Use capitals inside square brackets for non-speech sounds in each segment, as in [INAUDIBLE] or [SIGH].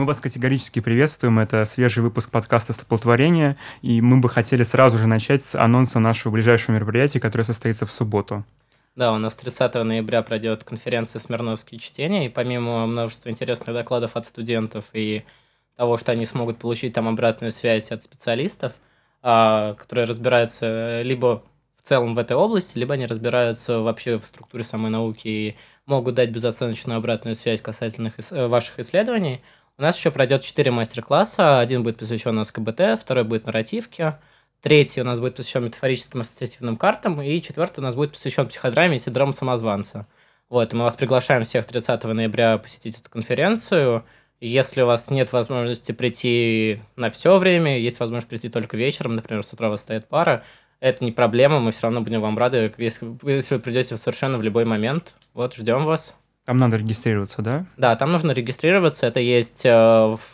Мы вас категорически приветствуем. Это свежий выпуск подкаста «Столпотворение», и мы бы хотели сразу же начать с анонса нашего ближайшего мероприятия, которое состоится в субботу. Да, у нас 30 ноября пройдет конференция «Смирновские чтения», и помимо множества интересных докладов от студентов и того, что они смогут получить там обратную связь от специалистов, а, которые разбираются либо в целом в этой области, либо они разбираются вообще в структуре самой науки и могут дать безоценочную обратную связь касательно ваших исследований – у нас еще пройдет 4 мастер-класса. Один будет посвящен у нас КБТ, второй будет нарративке, третий у нас будет посвящен метафорическим ассоциативным картам, и четвертый у нас будет посвящен психодраме и синдрому самозванца. Вот, и мы вас приглашаем всех 30 ноября посетить эту конференцию. Если у вас нет возможности прийти на все время, есть возможность прийти только вечером, например, с утра у вас стоит пара, это не проблема, мы все равно будем вам рады, если, если вы придете совершенно в любой момент. Вот, ждем вас. Там надо регистрироваться, да? Да, там нужно регистрироваться. Это есть э,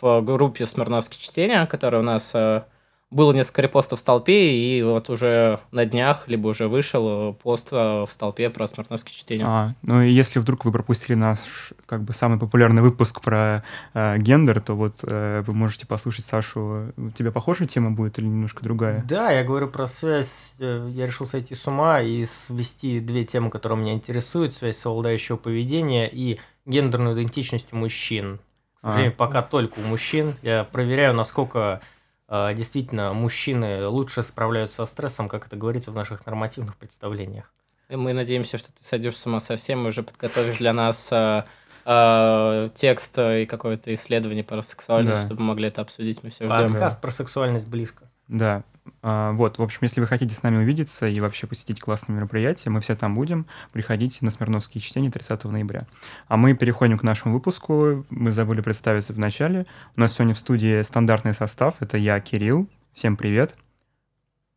в группе Смирновские чтения, которая у нас э, было несколько репостов в столпе, и вот уже на днях, либо уже вышел пост э, в столпе про смертновские чтения. А, ну и если вдруг вы пропустили наш как бы самый популярный выпуск про э, гендер, то вот э, вы можете послушать Сашу. У тебя похожая тема будет или немножко другая? Да, я говорю про связь. Э, я решил сойти с ума и свести две темы, которые меня интересуют. Связь совладающего поведения и гендерную идентичность у мужчин. К сожалению, а. пока только у мужчин. Я проверяю, насколько а, действительно мужчины лучше справляются со стрессом, как это говорится в наших нормативных представлениях. И мы надеемся, что ты сойдешь с ума совсем и уже подготовишь для нас э, э, текст и какое-то исследование про сексуальность, да. чтобы мы могли это обсудить. Мы все ждем. Подкаст про сексуальность близко. Да, вот, в общем, если вы хотите с нами увидеться и вообще посетить классные мероприятия, мы все там будем. Приходите на Смирновские чтения 30 ноября. А мы переходим к нашему выпуску. Мы забыли представиться в начале. У нас сегодня в студии стандартный состав. Это я, Кирилл. Всем привет.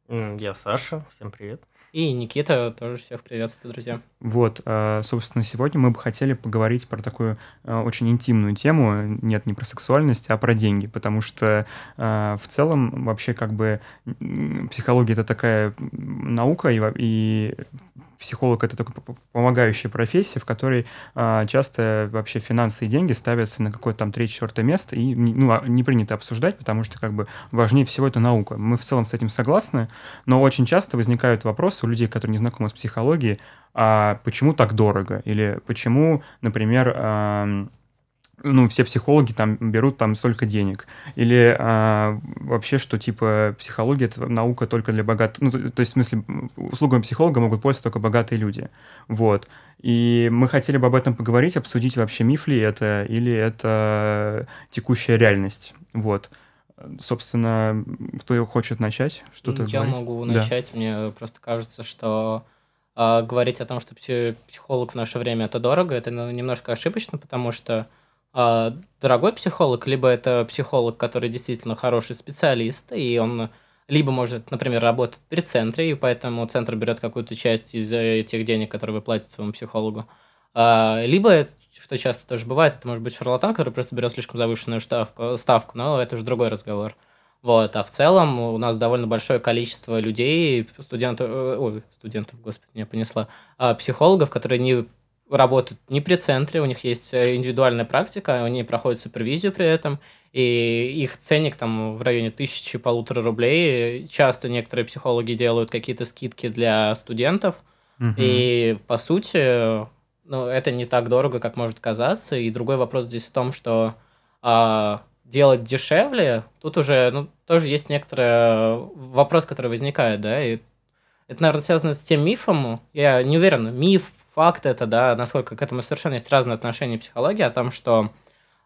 Я Саша. Всем привет. И Никита тоже всех приветствую, друзья. Вот, а, собственно, сегодня мы бы хотели поговорить про такую а, очень интимную тему, нет, не про сексуальность, а про деньги, потому что а, в целом вообще как бы психология это такая наука, и, и психолог это такая помогающая профессия, в которой а, часто вообще финансы и деньги ставятся на какое-то там третье-четвертое место, и ну, а, не принято обсуждать, потому что как бы важнее всего это наука. Мы в целом с этим согласны, но очень часто возникают вопросы у людей, которые не знакомы с психологией, а почему так дорого? Или почему, например, ну, все психологи там берут там столько денег. Или а, вообще, что типа психология это наука только для богатых. Ну, то, то есть, в смысле, услугами психолога могут пользоваться только богатые люди. Вот. И мы хотели бы об этом поговорить, обсудить вообще миф ли это, или это текущая реальность. Вот. Собственно, кто хочет начать? Что-то Я говорить? могу начать. Да. Мне просто кажется, что э, говорить о том, что психолог в наше время это дорого, это ну, немножко ошибочно, потому что а, дорогой психолог, либо это психолог, который действительно хороший специалист, и он либо может, например, работать при центре, и поэтому центр берет какую-то часть из тех денег, которые вы платите своему психологу. А, либо, что часто тоже бывает, это может быть шарлатан, который просто берет слишком завышенную ставку, ставку но это уже другой разговор. Вот, а в целом у нас довольно большое количество людей, студентов, э, ой, студентов, господи, меня понесла, а психологов, которые не работают не при центре, у них есть э, индивидуальная практика, они проходят супервизию при этом, и их ценник там в районе тысячи полутора рублей. Часто некоторые психологи делают какие-то скидки для студентов, угу. и по сути, ну, это не так дорого, как может казаться. И другой вопрос здесь в том, что а, делать дешевле, тут уже ну, тоже есть некоторый вопрос, который возникает, да, и это, наверное, связано с тем мифом, я не уверен, миф, факт это, да, насколько к этому совершенно есть разные отношения психологии, о том, что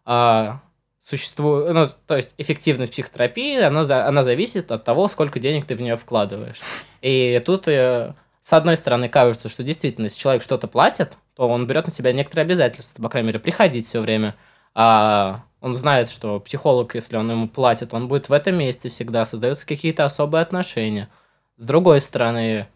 а, существует, ну, то есть эффективность психотерапии, она, она зависит от того, сколько денег ты в нее вкладываешь. И тут, э, с одной стороны, кажется, что действительно, если человек что-то платит, то он берет на себя некоторые обязательства, по крайней мере, приходить все время. А он знает, что психолог, если он ему платит, он будет в этом месте всегда, создаются какие-то особые отношения. С другой стороны,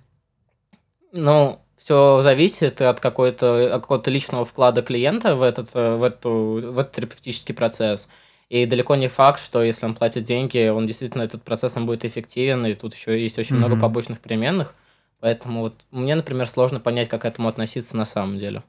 ну, все зависит от какой-то какого-то личного вклада клиента в этот, в, эту, в этот терапевтический процесс. И далеко не факт, что если он платит деньги, он действительно этот процесс он будет эффективен, и тут еще есть очень mm-hmm. много побочных переменных. Поэтому вот мне, например, сложно понять, как к этому относиться на самом деле.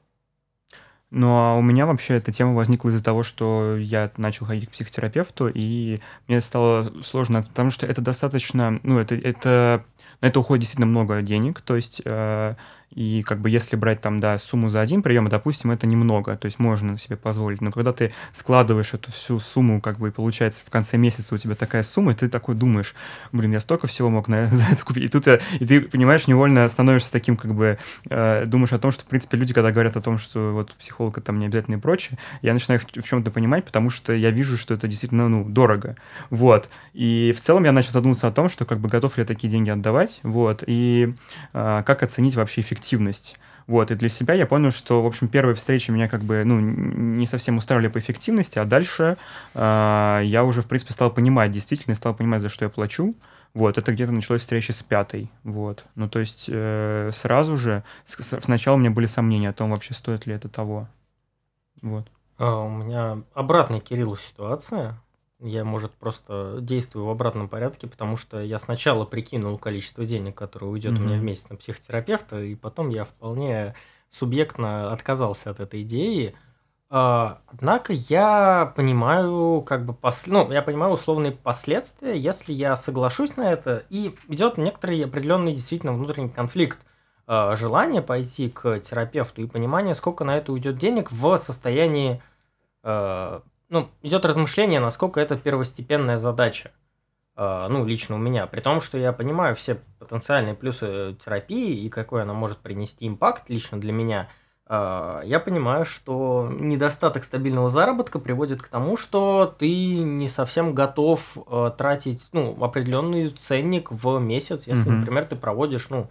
Ну, а у меня вообще эта тема возникла из-за того, что я начал ходить к психотерапевту, и мне стало сложно, потому что это достаточно, ну, это, это на это уходит действительно много денег, то есть э, и как бы если брать там, да, сумму за один прием, допустим, это немного, то есть можно себе позволить. Но когда ты складываешь эту всю сумму, как бы получается в конце месяца у тебя такая сумма, и ты такой думаешь, блин, я столько всего мог на, [LAUGHS] за это купить. И тут и ты понимаешь, невольно становишься таким, как бы, э, думаешь о том, что, в принципе, люди, когда говорят о том, что вот психолог там не обязательно и прочее, я начинаю в, в чем-то понимать, потому что я вижу, что это действительно, ну, дорого. Вот. И в целом я начал задумываться о том, что как бы готов ли я такие деньги отдавать, вот, и э, как оценить вообще эффективность эффективность. Вот, и для себя я понял, что, в общем, первые встречи меня как бы, ну, не совсем устраивали по эффективности, а дальше э, я уже, в принципе, стал понимать, действительно стал понимать, за что я плачу. Вот, это где-то началось встреча с пятой, вот. Ну, то есть э, сразу же, с, сначала у меня были сомнения о том, вообще стоит ли это того. Вот. А, у меня обратная Кириллу ситуация. Я, может, просто действую в обратном порядке, потому что я сначала прикинул количество денег, которое уйдет mm-hmm. у меня в месяц на психотерапевта, и потом я вполне субъектно отказался от этой идеи. А, однако я понимаю, как бы, пос... ну, я понимаю условные последствия, если я соглашусь на это, и идет некоторый определенный действительно внутренний конфликт а, желание пойти к терапевту и понимание, сколько на это уйдет денег в состоянии а, ну, идет размышление, насколько это первостепенная задача. Uh, ну, лично у меня. При том, что я понимаю все потенциальные плюсы терапии и какой она может принести импакт лично для меня, uh, я понимаю, что недостаток стабильного заработка приводит к тому, что ты не совсем готов uh, тратить ну, определенный ценник в месяц, если, mm-hmm. например, ты проводишь, ну,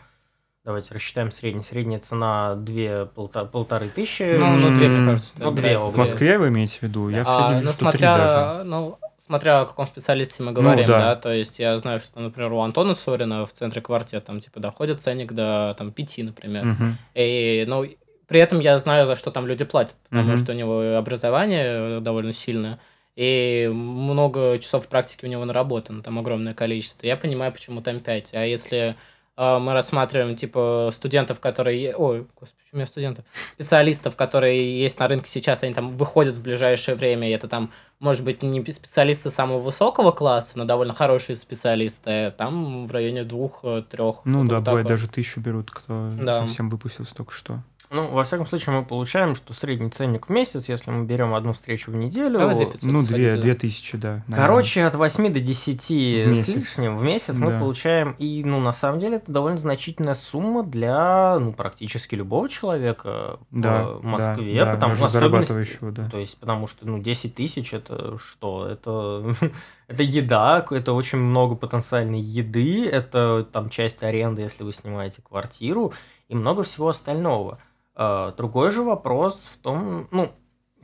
Давайте рассчитаем средний. Средняя цена 2 полта, полторы тысячи. Ну, ну 2, мне кажется. Ну, 2, в Москве вы имеете в виду? Я а, все ну, что смотря, 3 даже. Ну, смотря о каком специалисте мы говорим, ну, да. да, то есть я знаю, что, например, у Антона Сорина в центре квартет там, типа, доходит ценник до, там, 5, например. Угу. И, ну, при этом я знаю, за что там люди платят, потому угу. что у него образование довольно сильное, и много часов практики у него наработано, там огромное количество. Я понимаю, почему там 5. А если мы рассматриваем, типа, студентов, которые... Ой, господи, у меня студентов? Специалистов, которые есть на рынке сейчас, они там выходят в ближайшее время, и это там, может быть, не специалисты самого высокого класса, но довольно хорошие специалисты, там в районе двух-трех. Ну да, бывает, даже тысячу берут, кто да. совсем выпустился только что. Ну, во всяком случае, мы получаем, что средний ценник в месяц, если мы берем одну встречу в неделю... Давай 2500 ну, две, две тысячи, да. Наверное. Короче, от 8 до 10 с лишним в месяц да. мы получаем, и, ну, на самом деле, это довольно значительная сумма для, ну, практически любого человека да, в Москве. Да, потому что зарабатывающего, да. То есть, потому что, ну, 10 тысяч это что? Это, [LAUGHS] это еда, это очень много потенциальной еды, это там часть аренды, если вы снимаете квартиру, и много всего остального. А, другой же вопрос в том, ну,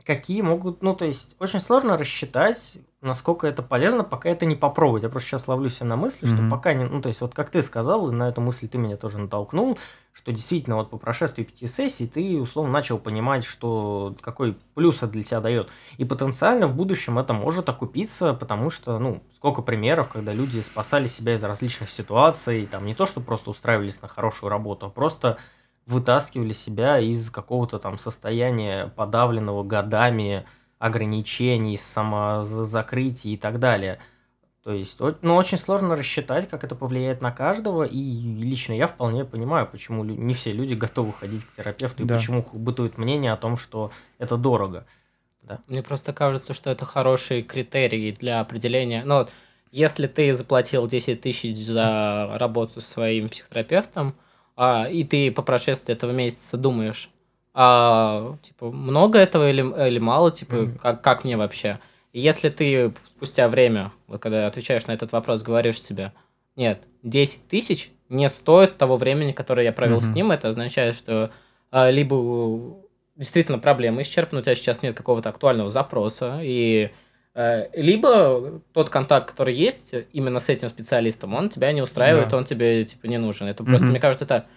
какие могут, ну, то есть, очень сложно рассчитать, насколько это полезно, пока это не попробовать. Я просто сейчас ловлю себя на мысли, mm-hmm. что пока не, ну, то есть, вот как ты сказал, и на эту мысль ты меня тоже натолкнул, что действительно вот по прошествии пяти сессий ты, условно, начал понимать, что какой плюс это для тебя дает. И потенциально в будущем это может окупиться, потому что, ну, сколько примеров, когда люди спасали себя из различных ситуаций, там не то, что просто устраивались на хорошую работу, а просто вытаскивали себя из какого-то там состояния подавленного годами ограничений, самозакрытий и так далее. То есть, ну, очень сложно рассчитать, как это повлияет на каждого, и лично я вполне понимаю, почему не все люди готовы ходить к терапевту, да. и почему бытует мнение о том, что это дорого. Да. Мне просто кажется, что это хороший критерий для определения. Ну, вот, если ты заплатил 10 тысяч за работу с своим психотерапевтом, а, и ты по прошествии этого месяца думаешь, а, типа, много этого или, или мало, типа, mm-hmm. как, как мне вообще? И если ты спустя время, вот когда отвечаешь на этот вопрос, говоришь себе, нет, 10 тысяч не стоит того времени, которое я провел mm-hmm. с ним, это означает, что а, либо действительно проблема исчерпана, у тебя сейчас нет какого-то актуального запроса, и Э, либо тот контакт, который есть именно с этим специалистом, он тебя не устраивает, да. он тебе типа не нужен. Это просто, mm-hmm. мне кажется, это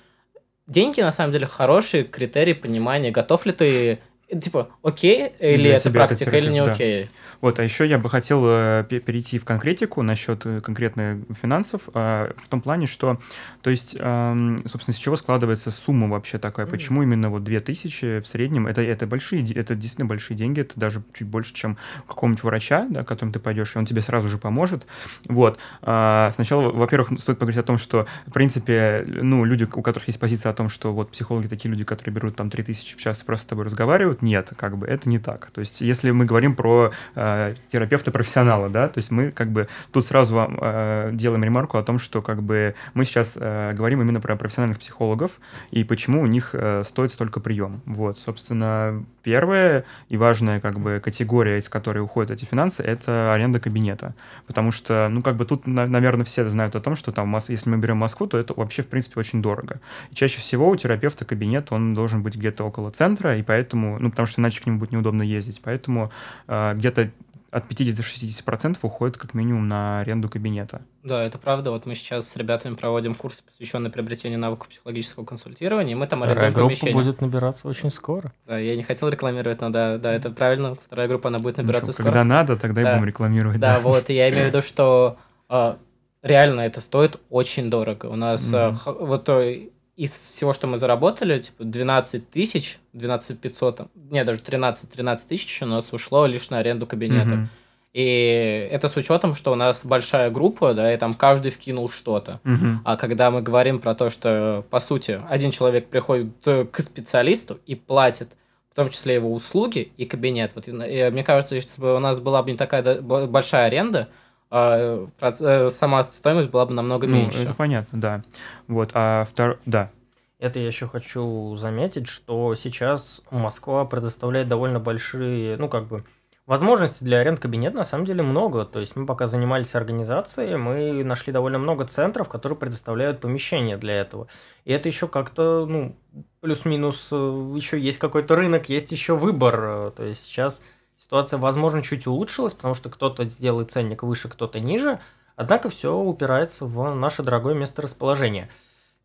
деньги на самом деле хороший критерий понимания, готов ли ты типа, окей, или Для это себя это практика, или не да. окей. Вот, а еще я бы хотел э, пе- перейти в конкретику насчет э, конкретных финансов, э, в том плане, что, то есть, собственно, с чего складывается сумма вообще такая, почему именно вот 2000 в среднем, это, это большие, это действительно большие деньги, это даже чуть больше, чем какого-нибудь врача, да, к которому ты пойдешь, и он тебе сразу же поможет. Вот, А, сначала, во-первых, стоит поговорить о том, что, в принципе, ну, люди, у которых есть позиция о том, что вот психологи такие люди, которые берут там 3000 в час и просто с тобой разговаривают, нет, как бы это не так. То есть, если мы говорим про э, терапевта-профессионала, да, то есть мы как бы тут сразу вам э, делаем ремарку о том, что как бы мы сейчас э, говорим именно про профессиональных психологов и почему у них э, стоит столько прием. Вот, собственно, первая и важная как бы категория, из которой уходят эти финансы, это аренда кабинета. Потому что, ну, как бы тут, на- наверное, все знают о том, что там, если мы берем Москву, то это вообще, в принципе, очень дорого. И чаще всего у терапевта кабинет, он должен быть где-то около центра, и поэтому, ну, потому что иначе к нему будет неудобно ездить. Поэтому э, где-то от 50 до 60% уходит как минимум на аренду кабинета. Да, это правда. Вот мы сейчас с ребятами проводим курс, посвященный приобретению навыков психологического консультирования, и мы там Вторая арендуем группа помещение. будет набираться очень скоро. Да, я не хотел рекламировать, но да, да, это правильно. Вторая группа, она будет набираться Ничего, скоро. когда надо, тогда Да. и будем рекламировать. Да, вот, и я имею в виду, что а, реально это стоит очень дорого. У нас Мгм. х- вот э, из всего, что мы заработали, типа 12 тысяч, 12 500, там, не, даже 13, 13 тысяч у нас ушло лишь на аренду кабинета. Мгм. И это с учетом, что у нас большая группа, да, и там каждый вкинул что-то. Мгм. А когда мы говорим про то, что, по сути, один человек приходит к специалисту и платит, в том числе его услуги и кабинет. Вот, и, э, мне кажется, если бы у нас была бы не такая большая аренда, а, э, сама стоимость была бы намного Ну, меньше. это понятно, да. Вот, а второй, да. Это я еще хочу заметить, что сейчас Москва предоставляет довольно большие, ну, как бы, возможностей для аренд кабинет на самом деле много. То есть мы пока занимались организацией, мы нашли довольно много центров, которые предоставляют помещения для этого. И это еще как-то, ну, плюс-минус, э, еще есть какой-то рынок, есть еще выбор. То есть сейчас ситуация, возможно, чуть улучшилась, потому что кто-то сделает ценник выше, кто-то ниже. Однако все упирается в наше дорогое месторасположение.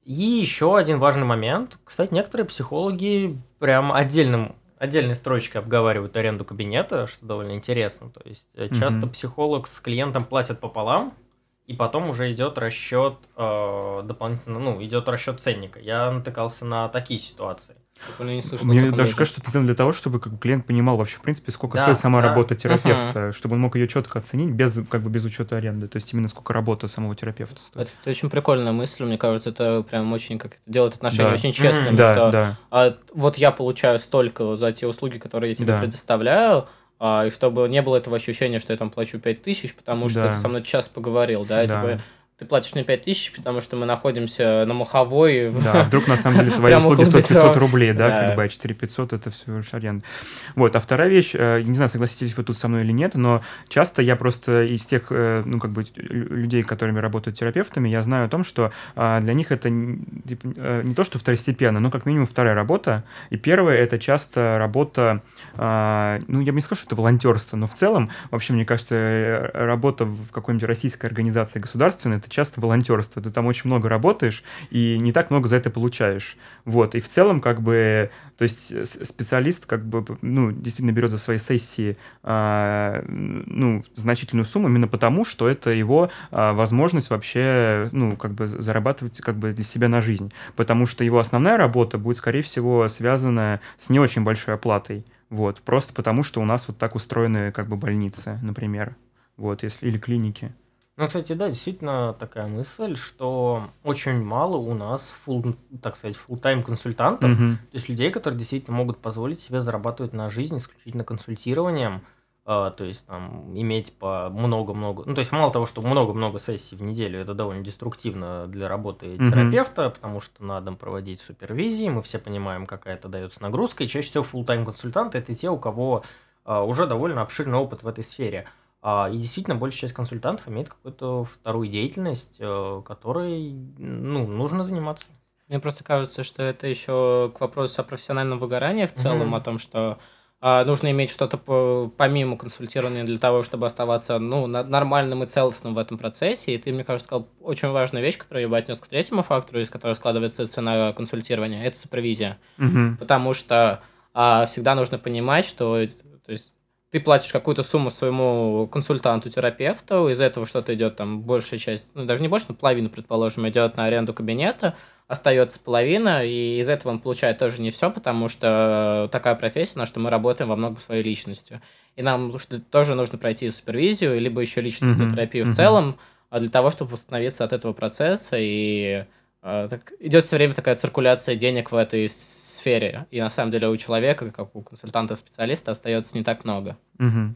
И еще один важный момент. Кстати, некоторые психологи прям отдельным, отдельной строчкой обговаривают аренду кабинета, что довольно интересно. То есть э, часто Мгм. психолог с клиентом платят пополам, и потом уже идет расчет э, дополнительно, ну, идет расчет ценника. Я натыкался на такие ситуации. Не слышал Мне даже кажется, что это сделано для того, чтобы как бы, клиент понимал вообще, в принципе, сколько Да, стоит сама да. работа терапевта, чтобы он мог ее четко оценить без, как бы, без учета аренды. То есть именно сколько работа самого терапевта стоит. Это очень прикольная мысль, мне кажется, это прям очень как это делает отношения Да. очень честными, Да, что да. а, вот я получаю столько за те услуги, которые я тебе Да. предоставляю, а, и чтобы не было этого ощущения, что я там плачу 5 тысяч, потому что Да. ты со мной час поговорил, да, Да. типа, ты платишь мне 5 тысяч, потому что мы находимся на Маховой. в- Да, вдруг на самом деле [LAUGHS] твои услуги стоят метро. 500 рублей, да, как бы, а 4500 это всего лишь аренда. Вот, а вторая вещь, э, не знаю, согласитесь вы тут со мной или нет, но часто я просто из тех, э, ну, как бы, лю- людей, которыми работают терапевтами, я знаю о том, что а, для них это типа, э, не то, что второстепенно, но как минимум вторая работа. И первая это часто работа, а, ну, я бы не сказал, что это волонтерство, но в целом, вообще, мне кажется, работа в какой-нибудь российской организации государственной, это часто волонтерство. Ты там очень много работаешь, и не так много за это получаешь. Вот, и в целом, как бы, то есть с- специалист, как бы, ну, действительно берет за свои сессии, а, ну, значительную сумму именно потому, что это его а, возможность вообще, ну, как бы зарабатывать, как бы, для себя на жизнь. Потому что его основная работа будет, скорее всего, связана с не очень большой оплатой. Вот, просто потому, что у нас вот так устроены, как бы, больницы, например. Вот, если, или клиники. Ну, кстати, да, действительно такая мысль, что очень мало у нас, full, так сказать, full-time консультантов, Мгм. то есть людей, которые действительно могут позволить себе зарабатывать на жизнь исключительно консультированием, а, то есть там иметь по много-много, ну то есть мало того, что много-много сессий в неделю, это довольно деструктивно для работы Мгм. терапевта, потому что надо проводить супервизии, мы все понимаем, какая это дается нагрузка, и чаще всего full-time консультанты это те, у кого а, уже довольно обширный опыт в этой сфере. А, И действительно, большая часть консультантов имеет какую-то вторую деятельность, э, которой ну, нужно заниматься. Мне просто кажется, что это еще к вопросу о профессиональном выгорании в целом, Мгм. о том, что а, нужно иметь что-то по- помимо консультирования для того, чтобы оставаться ну, на- нормальным и целостным в этом процессе. И ты, мне кажется, сказал очень важную вещь, которую я бы отнес к третьему фактору, из которого складывается цена консультирования, это супервизия. Мгм. Потому что а всегда нужно понимать, что то есть, ты платишь какую-то сумму своему консультанту, терапевту, из этого что-то идет там большая часть, ну даже не больше, но половина, предположим, идет на аренду кабинета, остается половина, и из этого он получает тоже не все, потому что такая профессия, на что мы работаем во многом своей личностью. И нам тоже нужно пройти супервизию, либо еще личностную mm-hmm. терапию mm-hmm. в целом, а для того, чтобы восстановиться от этого процесса. И э, так, идет все время такая циркуляция денег в этой сфере. И на самом деле у человека, как у консультанта-специалиста, остается не так много. Угу.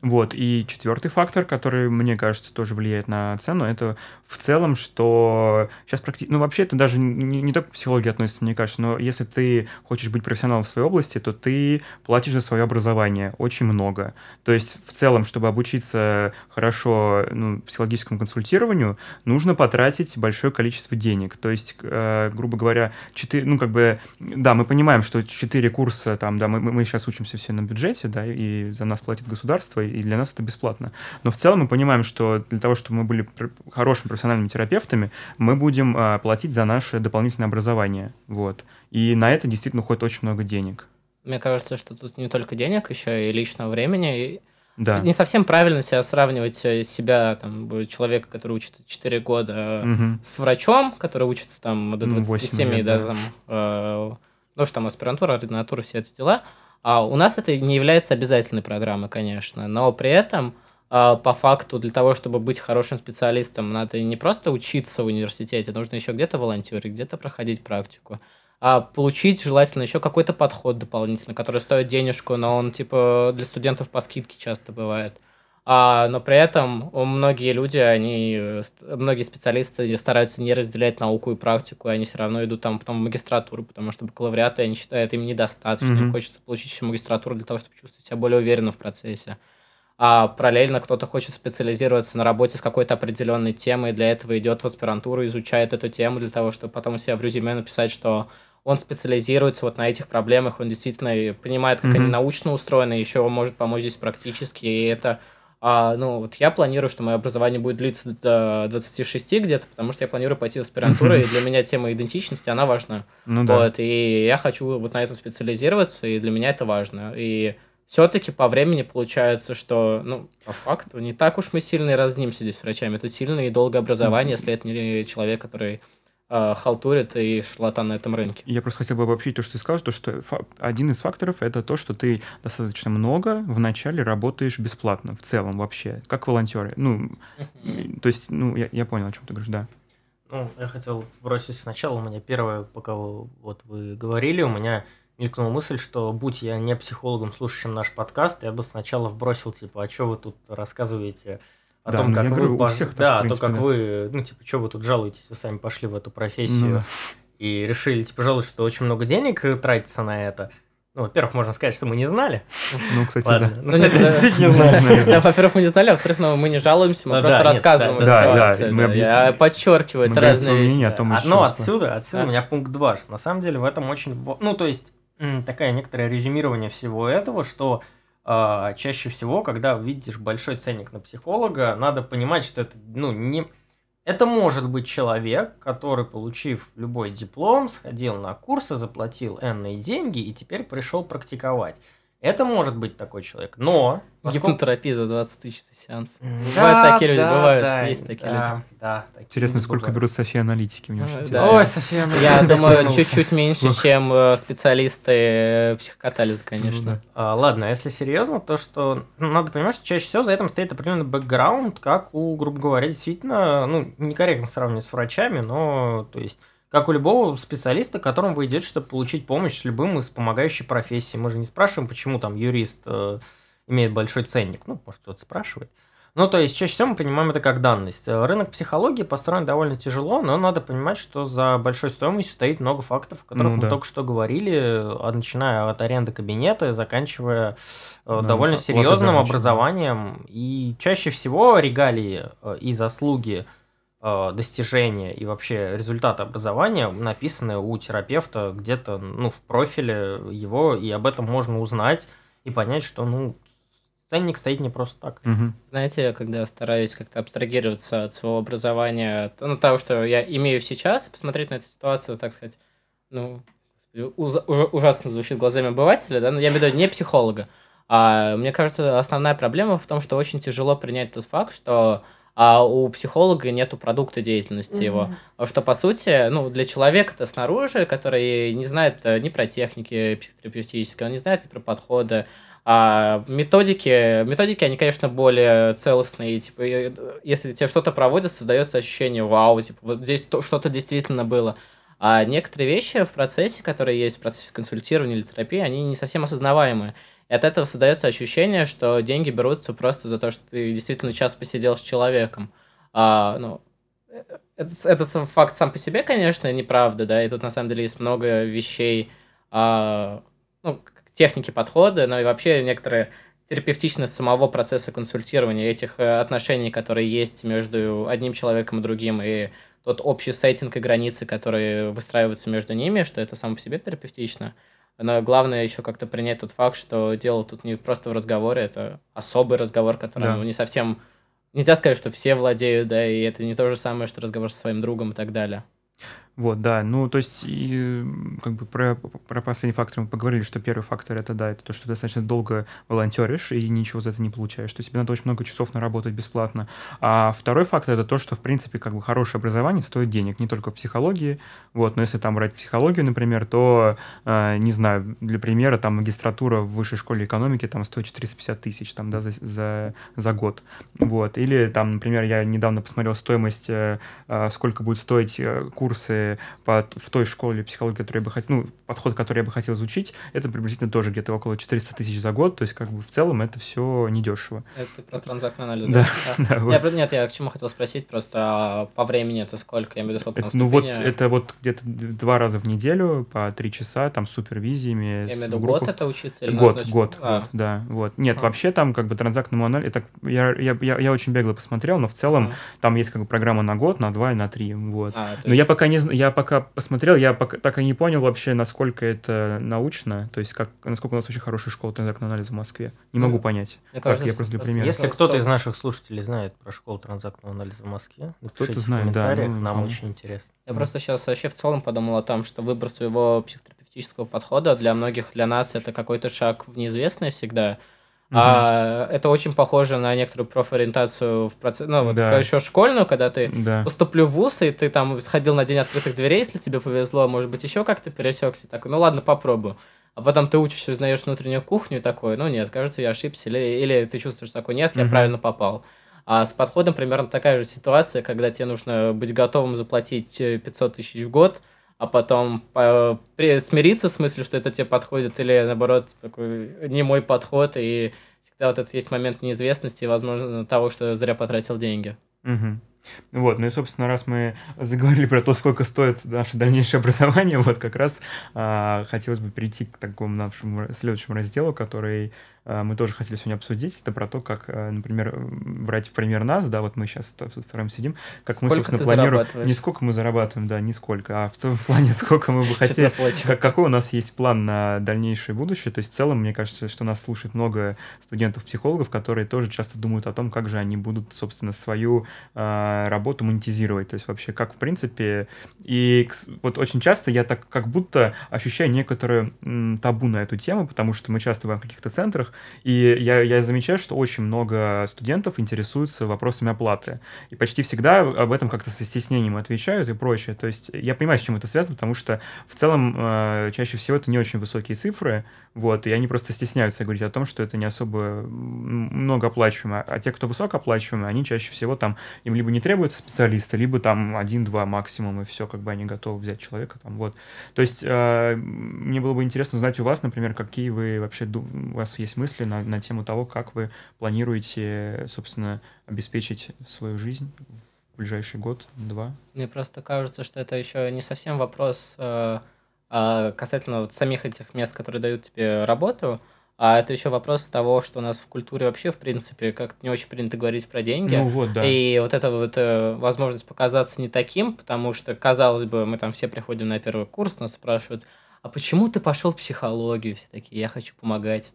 Вот, и четвертый фактор, который, мне кажется, тоже влияет на цену, это в целом, что сейчас практически, ну, вообще это даже не, не только к психологии относится, мне кажется, но если ты хочешь быть профессионалом в своей области, то ты платишь за свое образование очень много. То есть в целом, чтобы обучиться хорошо ну, психологическому консультированию, нужно потратить большое количество денег. То есть, э, грубо говоря, 4, ну, как бы, да, мы понимаем, что 4 курса, там, да, мы, мы сейчас учимся все на бюджете, да, и за нас платит государство, и для нас это бесплатно. Но в целом мы понимаем, что для того, чтобы мы были хорошими профессиональными терапевтами, мы будем а, платить за наше дополнительное образование. Вот. И на это действительно уходит очень много денег. Мне кажется, что тут не только денег, еще и личного времени. И да. Не совсем правильно себя сравнивать э, себя, там, человека, который учится 4 года, угу. с врачом, который учится там до 27, ну, лет, да, да. Там, э, ну, что там, аспирантура, ординатура, все эти дела. А у нас это не является обязательной программой, конечно, но при этом а, по факту для того, чтобы быть хорошим специалистом, надо не просто учиться в университете, нужно еще где-то волонтерить, где-то проходить практику, а получить желательно еще какой-то подход дополнительный, который стоит денежку, но он типа для студентов по скидке часто бывает. А, но при этом многие люди, они, многие специалисты стараются не разделять науку и практику, и они все равно идут там потом в магистратуру, потому что бакалавриаты они считают им недостаточно, mm-hmm. им хочется получить еще магистратуру для того, чтобы чувствовать себя более уверенно в процессе. А параллельно кто-то хочет специализироваться на работе с какой-то определенной темой, и для этого идет в аспирантуру, изучает эту тему для того, чтобы потом себя в резюме написать, что он специализируется вот на этих проблемах, он действительно понимает, как mm-hmm. они научно устроены, еще может помочь здесь практически, и это а, ну, вот я планирую, что мое образование будет длиться до 26 где-то, потому что я планирую пойти в аспирантуру, и для меня тема идентичности, она важна. Ну да. Вот, и я хочу вот на этом специализироваться, и для меня это важно. И все-таки по времени получается, что, ну, по факту, не так уж мы сильно разнимся здесь с врачами. Это сильное и долгое образование, если это не человек, который э, халтурит и шарлатан на этом рынке. Я просто хотел бы обобщить то, что ты сказал, то, что один из факторов — это то, что ты достаточно много вначале работаешь бесплатно в целом вообще, как волонтеры. Ну, то есть, ну, я, я понял, о чем ты говоришь, да. Ну, я хотел бросить сначала, у меня первое, пока вы, вот вы говорили, у меня мелькнула мысль, что будь я не психологом, слушающим наш подкаст, я бы сначала вбросил, типа, а что вы тут рассказываете о да, том, ну, как вы, говорю, пож... всех да, так, принципе, то, как да. вы, ну, типа, что вы тут жалуетесь, вы сами пошли в эту профессию ну, да. и решили, типа, жалуются, что очень много денег тратится на это. Ну, во-первых, можно сказать, что мы не знали. Ну, кстати, Ладно. [LAUGHS] да. Ну, действительно не знали. Да, во-первых, мы не знали, а во-вторых, ну, мы не жалуемся, мы просто рассказываем о ситуации. Я подчеркиваю, это разные вещи. Ну, отсюда, отсюда у меня пункт два, что на самом деле в этом очень... Ну, то есть, такая некоторое резюмирование всего этого, что э, чаще всего, когда видишь большой ценник на психолога, надо понимать, что это ну, не... Это может быть человек, который, получив любой диплом, сходил на курсы, заплатил энные деньги и теперь пришел практиковать. Это может быть такой человек, но... Поскольку... Гипнотерапия за 20 тысяч за сеанс. Да, бывают такие люди, да, бывают, да, есть такие да, люди. Да, такие Интересно, сколько бывают. берут София аналитики, мне очень да. Ой, София аналитики. Я [LAUGHS] думаю, чуть-чуть меньше, чем э, специалисты э, психокатализа, конечно. Ну, да. а, ладно, а если серьезно, то что ну, надо понимать, что чаще всего за этим стоит определенный бэкграунд, как у, грубо говоря, действительно, ну, некорректно сравнивать с врачами, но, то есть как у любого специалиста, к которому вы идете, чтобы получить помощь с любым из помогающей профессий. Мы же не спрашиваем, почему там юрист э, имеет большой ценник. Ну, может, кто-то спрашивает. Ну, то есть, чаще всего мы понимаем это как данность. Рынок психологии построен довольно тяжело, но надо понимать, что за большой стоимостью стоит много фактов, о которых ну, мы да. только что говорили, начиная от аренды кабинета, заканчивая э, да, довольно серьезным образованием. И чаще всего регалии э, и заслуги – Э, достижения и вообще результаты образования написаны у терапевта где-то ну, в профиле его, и об этом можно узнать и понять, что ну, ценник стоит не просто так. Угу. Знаете, я когда стараюсь как-то абстрагироваться от своего образования, ну, того, что я имею сейчас, и посмотреть на эту ситуацию, так сказать, ну, уз- ужасно звучит глазами обывателя, да, но я имею в виду не психолога. А, мне кажется, основная проблема в том, что очень тяжело принять тот факт, что а у психолога нету продукта деятельности mm-hmm. его. Что, по сути, ну, для человека-то снаружи, который не знает э, ни про техники психотерапевтические, он не знает ни про подходы, а методики, методики, они, конечно, более целостные. Типа, если тебе что-то проводят, создается ощущение, вау, типа, вот здесь что-то действительно было. А некоторые вещи в процессе, которые есть в процессе консультирования или терапии, они не совсем осознаваемые. И от этого создается ощущение, что деньги берутся просто за то, что ты действительно час посидел с человеком. А, ну, этот, этот факт сам по себе, конечно, неправда, да, и тут на самом деле есть много вещей, а, ну, техники подхода, но и вообще некоторые терапевтичность самого процесса консультирования, этих э, отношений, которые есть между одним человеком и другим, и тот общий сеттинг и границы, которые выстраиваются между ними, что это само по себе терапевтично. Но главное еще как-то принять тот факт, что дело тут не просто в разговоре, это особый разговор, который да. ну, не совсем... Нельзя сказать, что все владеют, да, и это не то же самое, что разговор со своим другом и так далее. Вот, да. Ну, то есть, и, как бы про, про последний фактор мы поговорили, что первый фактор это да, это то, что ты достаточно долго волонтеришь и ничего за это не получаешь. То есть тебе надо очень много часов наработать бесплатно. А второй фактор это то, что, в принципе, как бы хорошее образование стоит денег, не только в психологии. Вот, но если там брать психологию, например, то, э, не знаю, для примера, там магистратура в высшей школе экономики там стоит 450 тысяч там, да, за, за, за год. Вот. Или там, например, я недавно посмотрел стоимость, э, э сколько будет стоить э, по, в той школе психологии, которую я бы хотел, ну, подход, который я бы хотел изучить, это приблизительно тоже где-то около 400 тысяч за год, то есть как бы в целом это все недешево. Это про транзактный анализ, да? да, [LAUGHS] да я, Нет, я к чему хотел спросить, просто а по времени это сколько, я имею в виду, сколько там Ну вот это вот где-то два раза в неделю по три часа, там супервизиями. Я имею в виду год это учиться? Или год, назначить? год, а. год, да, вот. Нет, а. вообще там как бы транзактному анализу, это, я, я, я, я очень бегло посмотрел, но в целом а. там есть как бы программа на год, на два и на три, вот. А, но есть... я пока не я пока посмотрел, я пока, так и не понял вообще, насколько это научно, то есть как, насколько у нас вообще хорошая школа транзактного анализа в Москве. Не могу понять. Мне кажется, я просто для примера. Если кто-то из наших слушателей знает про школу транзактного анализа в Москве, кто-то знает, да, ну, нам ну. очень интересно. Я ну. просто сейчас вообще в целом подумал о том, что выбор своего психотерапевтического подхода для многих, для нас это какой-то шаг в неизвестное всегда. Угу. А, это очень похоже на некоторую профориентацию в процессе, ну, вот да. еще школьную, когда ты да. поступлю в ВУЗ, и ты там сходил на день открытых дверей, если тебе повезло, может быть, еще как-то пересекся, такой, ну ладно, попробую. А потом ты учишься, узнаешь внутреннюю кухню, такой, ну нет, кажется, я ошибся, или, или ты чувствуешь такой, нет, я угу. правильно попал. А с подходом примерно такая же ситуация, когда тебе нужно быть готовым заплатить 500 тысяч в год, а потом по, при, смириться с мыслью, что это тебе подходит, или наоборот, такой не мой подход, и всегда вот этот есть момент неизвестности, возможно, того, что зря потратил деньги. Вот, ну и, собственно, раз мы заговорили про то, сколько стоит наше дальнейшее образование, [LAUGHS] вот как раз а, хотелось бы перейти к такому нашему следующему разделу, который мы тоже хотели сегодня обсудить. Это про то, как, а, например, брать в пример нас, да, вот мы сейчас вторым сидим, как сколько мы, собственно, планируем... Не сколько мы зарабатываем, да, не сколько, а в том [LAUGHS] плане, сколько мы бы хотели... Как, какой у нас есть план на дальнейшее будущее. То есть в целом, мне кажется, что нас слушает много студентов-психологов, которые тоже часто думают о том, как же они будут, собственно, свою работу монетизировать, то есть вообще как в принципе. И вот очень часто я так как будто ощущаю некоторую табу на эту тему, потому что мы часто в каких-то центрах, и я, я замечаю, что очень много студентов интересуются вопросами оплаты. И почти всегда об этом как-то со стеснением отвечают и прочее. То есть я понимаю, с чем это связано, потому что в целом э, чаще всего это не очень высокие цифры, вот, и они просто стесняются говорить о том, что это не особо много оплачиваемо. А те, кто высокооплачиваемые, они чаще всего там, им либо не требуется специалиста, либо там один-два максимум, и все, как бы они готовы взять человека там, вот. То есть э, мне было бы интересно узнать у вас, например, какие вы вообще, у вас есть мысли на, на тему того, как вы планируете, собственно, обеспечить свою жизнь в ближайший год, два? Мне просто кажется, что это еще не совсем вопрос э, э, касательно вот самих этих мест, которые дают тебе работу, а это еще вопрос того, что у нас в культуре вообще, в принципе, как не очень принято говорить про деньги. Ну вот, да. И вот эта вот э, возможность показаться не таким, потому что, казалось бы, мы там все приходим на первый курс, нас спрашивают, а почему ты пошел в психологию? Все такие, я хочу помогать.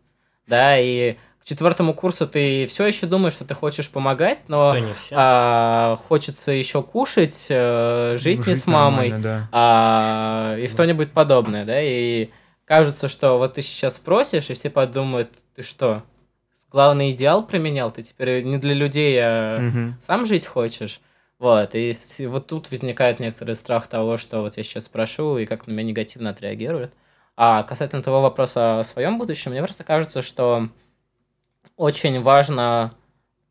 Да, и к четвертому курсу ты все еще думаешь, что ты хочешь помогать, но а, хочется еще кушать, э, жить, не Жить с мамой, да. а, и что-нибудь подобное, да, и кажется, что вот ты сейчас спросишь, и все подумают, ты что, главный идеал применял, ты теперь не для людей, а Мгм. сам жить хочешь. Вот, и вот тут возникает некоторый страх того, что вот я сейчас спрошу, и как на меня негативно отреагируют. А касательно того вопроса о своем будущем, мне просто кажется, что очень важно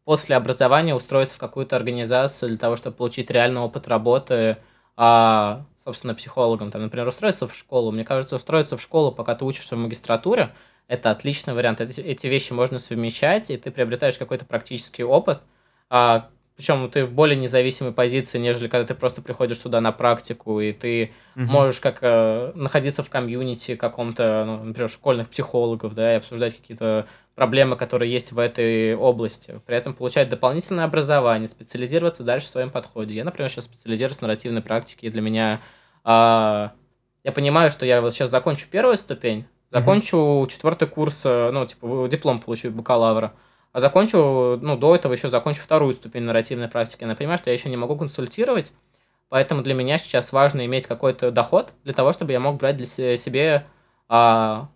после образования устроиться в какую-то организацию для того, чтобы получить реальный опыт работы, а, собственно, психологом. Там, например, устроиться в школу. Мне кажется, устроиться в школу, пока ты учишься в магистратуре, это отличный вариант. Эти, эти вещи можно совмещать, и ты приобретаешь какой-то практический опыт. А, причем ты в более независимой позиции, нежели когда ты просто приходишь туда на практику, и ты Мгм. можешь как э, находиться в комьюнити каком-то, ну, например, школьных психологов, да, и обсуждать какие-то проблемы, которые есть в этой области. При этом получать дополнительное образование, специализироваться дальше в своем подходе. Я, например, сейчас специализируюсь в нарративной практике, и для меня а, я понимаю, что я вот сейчас закончу первую ступень, закончу четвертый курс, э, ну, типа, диплом получу бакалавра, а закончу, ну, до этого еще закончу вторую ступень нарративной практики. Я понимаю, что я еще не могу консультировать, Поэтому для меня сейчас важно иметь какой-то доход для того, чтобы я мог брать для се- себе а,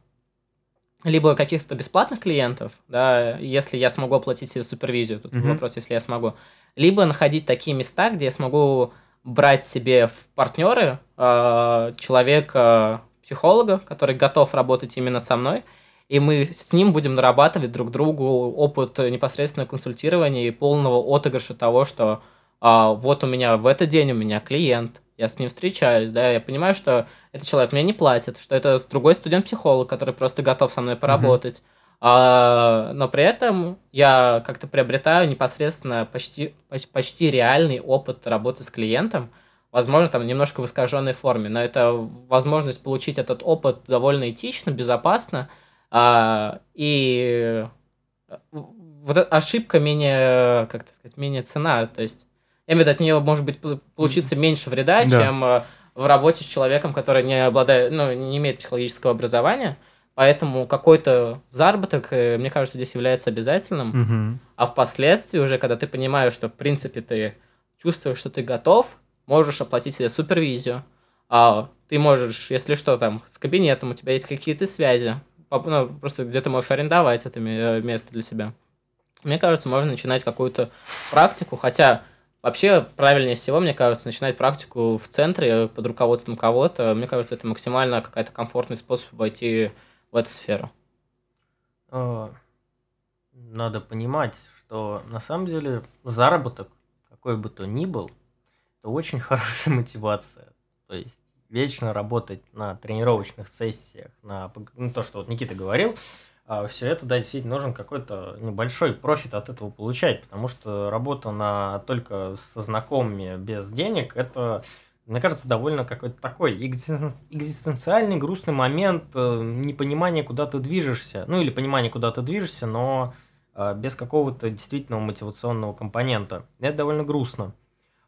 либо каких-то бесплатных клиентов, да, если я смогу оплатить себе супервизию, тут Мгм. вопрос, если я смогу, либо находить такие места, где я смогу брать себе в партнеры а, человека, психолога, который готов работать именно со мной, и мы с ним будем нарабатывать друг другу опыт непосредственного консультирования и полного отыгрыша того, что а, вот у меня в этот день у меня клиент, я с ним встречаюсь, да, я понимаю, что этот человек мне не платит, что это другой студент-психолог, который просто готов со мной поработать. А, но при этом я как-то приобретаю непосредственно почти, поч- почти реальный опыт работы с клиентом, возможно, там немножко в искаженной форме, но это возможность получить этот опыт довольно этично, безопасно, а, и э, вот ошибка менее, как сказать, менее цена, то есть я имею в виду, от нее может быть получиться меньше вреда, Да. чем э, в работе с человеком, который не обладает, ну, не имеет психологического образования, поэтому какой-то заработок, э, мне кажется, здесь является обязательным, Мгм. а впоследствии уже, когда ты понимаешь, что в принципе ты чувствуешь, что ты готов, можешь оплатить себе супервизию, а ты можешь, если что, там, с кабинетом, у тебя есть какие-то связи, ну, просто где ты можешь арендовать это ме- место для себя. Мне кажется, можно начинать какую-то практику, хотя вообще правильнее всего, мне кажется, начинать практику в центре под руководством кого-то. Мне кажется, это максимально какая-то комфортный способ войти в эту сферу. Э, Надо понимать, что на самом деле заработок, какой бы то ни был, это очень [LAUGHS] хорошая мотивация. То есть вечно работать на тренировочных сессиях, на ну, то, что вот Никита говорил, все это, да, действительно нужен какой-то небольшой профит от этого получать, потому что работа на только со знакомыми без денег, это, мне кажется, довольно какой-то такой экзистен- экзистенциальный грустный момент э, непонимания, куда ты движешься, ну или понимания, куда ты движешься, но э, без какого-то действительного мотивационного компонента. Это довольно грустно.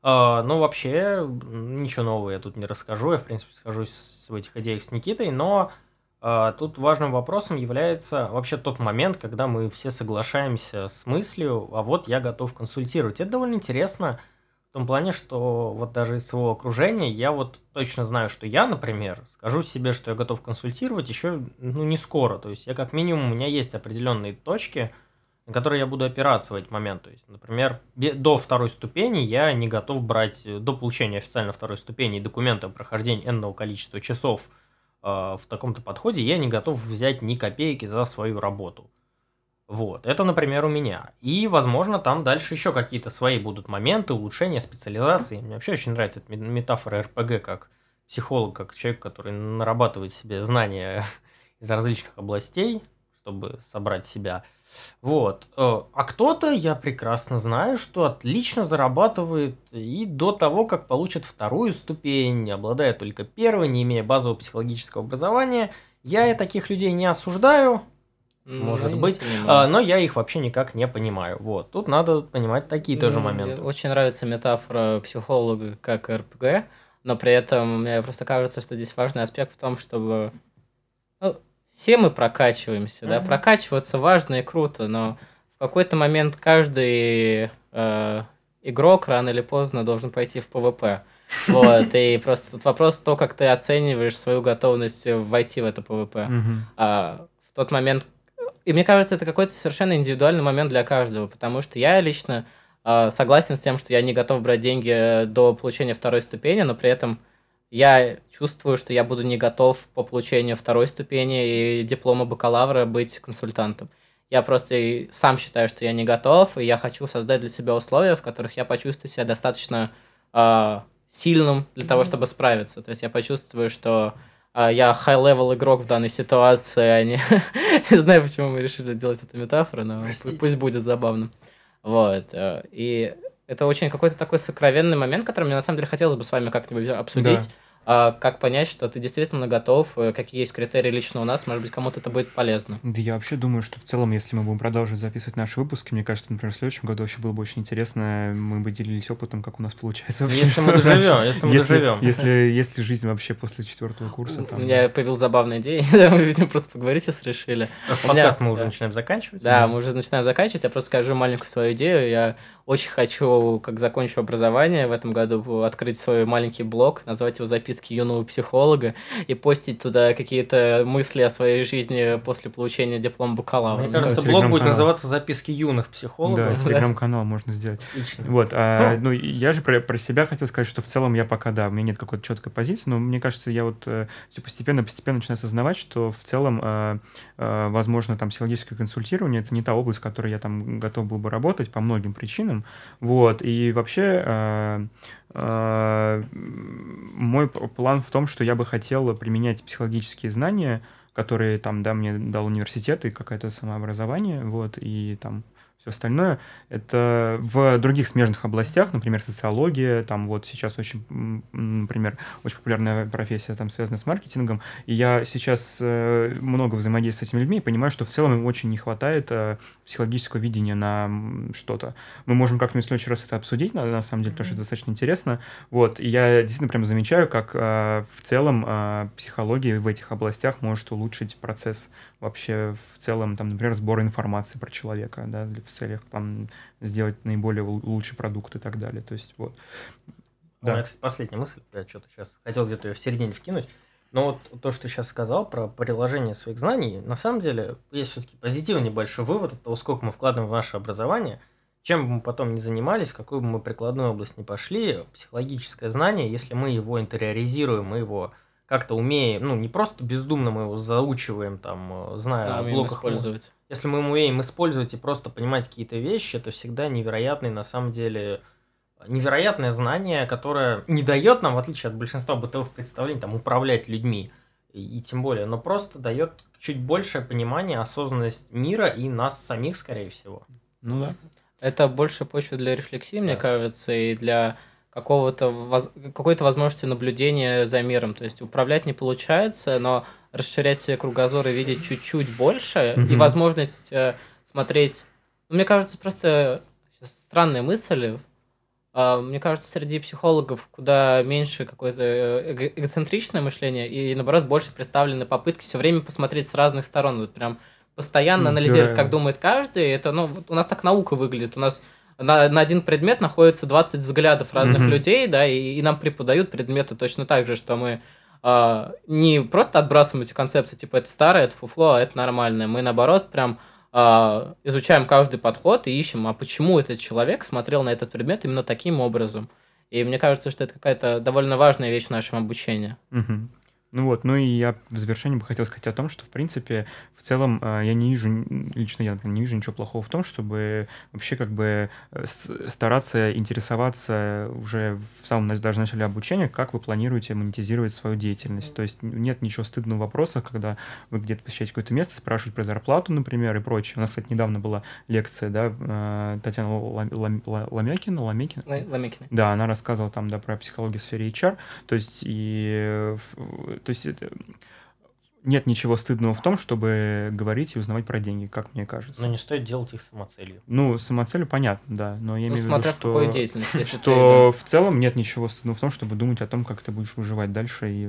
А, Ну, вообще, ничего нового я тут не расскажу. Я, в принципе, схожусь в этих идеях с Никитой, но а, тут важным вопросом является вообще тот момент, когда мы все соглашаемся с мыслью, а вот я готов консультировать. Это довольно интересно в том плане, что вот даже из своего окружения я вот точно знаю, что я, например, скажу себе, что я готов консультировать еще ну, не скоро. То есть я как минимум, у меня есть определенные точки, на которые я буду опираться в этот момент. То есть, например, до второй ступени я не готов брать, э, до получения официально второй ступени документа о прохождении энного количества часов э, в таком-то подходе, я не готов взять ни копейки за свою работу. Вот, это, например, у меня. И, возможно, там дальше еще какие-то свои будут моменты, улучшения, специализации. Мне вообще очень нравится эта ме- метафора РПГ как психолог, как человек, который нарабатывает себе знания [LAUGHS] из различных областей, чтобы собрать себя. Вот. Э, А кто-то, я прекрасно знаю, что отлично зарабатывает и до того, как получит вторую ступень, обладая только первой, не имея базового психологического образования. Я и таких людей не осуждаю, Может Ну, я не быть, а, но я их вообще никак не понимаю. Вот. Тут надо понимать такие тоже М, моменты. Очень нравится метафора психолога как РПГ, но при этом мне просто кажется, что здесь важный аспект в том, чтобы ну, все мы прокачиваемся, mm-hmm. да, прокачиваться важно и круто, но в какой-то момент каждый э, игрок рано или поздно должен пойти в ПВП. [LAUGHS] Вот, и просто тут вопрос то, как ты оцениваешь свою готовность войти в это ПВП. Mm-hmm. А, в тот момент... И мне кажется, это какой-то совершенно индивидуальный момент для каждого, потому что я лично э, согласен с тем, что я не готов брать деньги до получения второй ступени, но при этом я чувствую, что я буду не готов по получению второй ступени и диплома бакалавра быть консультантом. Я просто и сам считаю, что я не готов, и я хочу создать для себя условия, в которых я почувствую себя достаточно э, сильным для того, чтобы справиться. То есть я почувствую, что э, я high-level игрок в данной ситуации, а не... [LAUGHS] не знаю, почему мы решили сделать эту метафору, но пусть будет забавно. Вот. Э, и это очень какой-то такой сокровенный момент, который мне на самом деле хотелось бы с вами как-нибудь обсудить. Да. А как понять, что ты действительно готов, э, какие есть критерии лично у нас, может быть, кому-то это будет полезно. Да я вообще думаю, что в целом, если мы будем продолжить записывать наши выпуски, мне кажется, например, в следующем году вообще было бы очень интересно, мы бы делились опытом, как у нас получается вообще. Если мы доживем, если мы доживем. Если, если жизнь вообще после четвертого курса. Там, у меня да. появилась забавная идея, [LAUGHS] мы, видимо, просто поговорить сейчас решили. Подкаст мы уже начинаем заканчивать. Да, мы уже начинаем заканчивать, я просто скажу маленькую свою идею, я очень хочу, как закончу образование в этом году, открыть свой маленький блог, назвать его «Записки юного психолога» и постить туда какие-то мысли о своей жизни после получения диплома бакалавра. Мне кажется, да, блог будет называться «Записки юных психологов». [LAUGHS] Да, телеграм-канал можно сделать. Отлично. Вот, а, ну, я же про, про себя хотел сказать, что в целом я пока, да, у меня нет какой-то четкой позиции, но мне кажется, я вот постепенно-постепенно э, начинаю осознавать, что в целом, э, э, возможно, там психологическое консультирование — это не та область, в которой я там готов был бы работать по многим причинам, этом. Вот. И вообще э, э, мой план в том, что я бы хотел применять психологические знания, которые там, да, мне дал университет и какое-то самообразование, вот, и там все остальное. Это в других смежных областях, например, социология, там вот сейчас очень, например, очень популярная профессия, там связанная с маркетингом, и я сейчас э, много взаимодействую с этими людьми и понимаю, что в целом им очень не хватает э, психологического видения на что-то. Мы можем как-нибудь в следующий раз это обсудить, на, на самом деле, потому что это достаточно интересно. Вот, и я действительно прям замечаю, как э, в целом психология в этих областях может улучшить процесс вообще в целом, там, например, сбора информации про человека, да, в целях там сделать наиболее лучший продукт и так далее. То есть вот. Да. У меня, кстати, последняя мысль, я что-то сейчас хотел где-то ее в середине вкинуть. Но вот то, что ты сейчас сказал про приложение своих знаний, на самом деле есть все-таки позитивный небольшой вывод от того, сколько мы вкладываем в наше образование. Чем бы мы потом ни занимались, в какую бы мы прикладную область ни пошли, психологическое знание, если мы его интериоризируем, мы его как-то умеем, ну, не просто бездумно мы его заучиваем, там, э, зная да, о блоках. использовать. Если мы умеем использовать и просто понимать какие-то вещи, это всегда невероятный, на самом деле, невероятное знание, которое не дает нам, в отличие от большинства бытовых представлений, там, управлять людьми, и, и тем более, но просто дает чуть большее понимание, осознанность мира и нас самих, скорее всего. Ну да. Это больше почва для рефлексии, да. мне кажется, и для какого-то какой-то возможности наблюдения за миром. То есть управлять не получается, но расширять себе кругозор и видеть чуть-чуть больше, mm-hmm. и возможность э, смотреть. Ну, мне кажется, просто странные мысли. Э, мне кажется, среди психологов куда меньше какое-то эго- эгоцентричное мышление, и наоборот больше представлены попытки все время посмотреть с разных сторон. Вот прям постоянно анализировать, как думает каждый. Это, ну, вот у нас так наука выглядит. У нас на, на один предмет находится 20 взглядов разных mm-hmm. людей, да, и, и нам преподают предметы точно так же, что мы э, не просто отбрасываем эти концепции, типа это старое, это фуфло, а это нормальное. Мы наоборот прям э, изучаем каждый подход и ищем, а почему этот человек смотрел на этот предмет именно таким образом. И мне кажется, что это какая-то довольно важная вещь в нашем обучении. Mm-hmm. Ну вот, ну и я в завершении бы хотел сказать о том, что, в принципе, в целом э, я не вижу, лично я, например, не вижу ничего плохого в том, чтобы вообще как бы э, стараться интересоваться уже в самом даже начале обучения, как вы планируете монетизировать свою деятельность. То есть нет ничего стыдного вопроса, когда вы где-то посещаете какое-то место, спрашиваете про зарплату, например, и прочее. У нас, кстати, недавно была лекция, да, э, Татьяна Ламякина, Ламекина? Ламекина. Да, она рассказывала там, да, про психологию в сфере HR, то есть и то есть это нет ничего стыдного в том, чтобы говорить и узнавать про деньги, как мне кажется. Но не стоит делать их самоцелью. Ну, самоцелью понятно, да, но я Ну, имею в виду, что, что в целом нет ничего стыдного в том, чтобы думать о том, как ты будешь выживать дальше и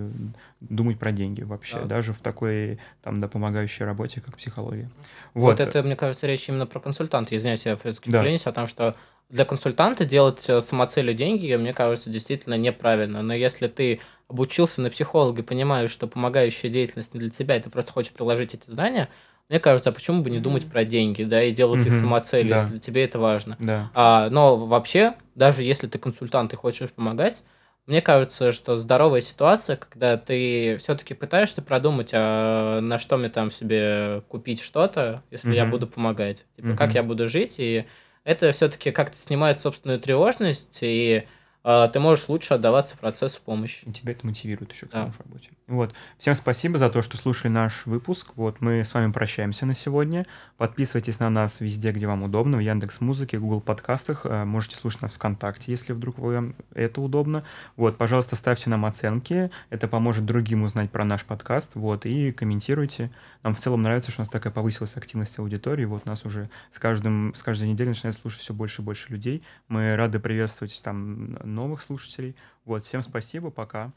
думать про деньги вообще, Да. даже в такой там да, помогающей работе, как психология. ты... Вот. Вот, это, мне кажется, речь именно про консультанта. Извиняюсь, я все-таки Да. о том, что для консультанта делать э, самоцелью деньги, мне кажется, действительно неправильно. Но если ты обучился на психолога и понимаешь, что помогающая деятельность не для тебя, и ты просто хочешь приложить эти знания, мне кажется, а почему бы не думать про деньги, да, и делать их Мгм, самоцелью, да. если тебе это важно. да. А, но вообще, даже если ты консультант и хочешь помогать, мне кажется, что здоровая ситуация, когда ты все-таки пытаешься продумать, а на что мне там себе купить что-то, если я Мгм. буду помогать, типа, как Мгм. я буду жить, и это все-таки как-то снимает собственную тревожность, и а, ты можешь лучше отдаваться процессу помощи. И тебя это мотивирует еще к Да. тому же работе. Вот. Всем спасибо за то, что слушали наш выпуск. Вот мы с вами прощаемся на сегодня. Подписывайтесь на нас везде, где вам удобно, в Яндекс Музыке, Google подкастах. Э, Можете слушать нас ВКонтакте, если вдруг вам это удобно. Вот, пожалуйста, ставьте нам оценки. Это поможет другим узнать про наш подкаст. Вот, и комментируйте. Нам в целом нравится, что у нас такая повысилась активность аудитории. Вот нас уже с, каждым, с каждой неделей начинает слушать все больше и больше людей. Мы рады приветствовать там новых слушателей. Вот, всем спасибо, пока.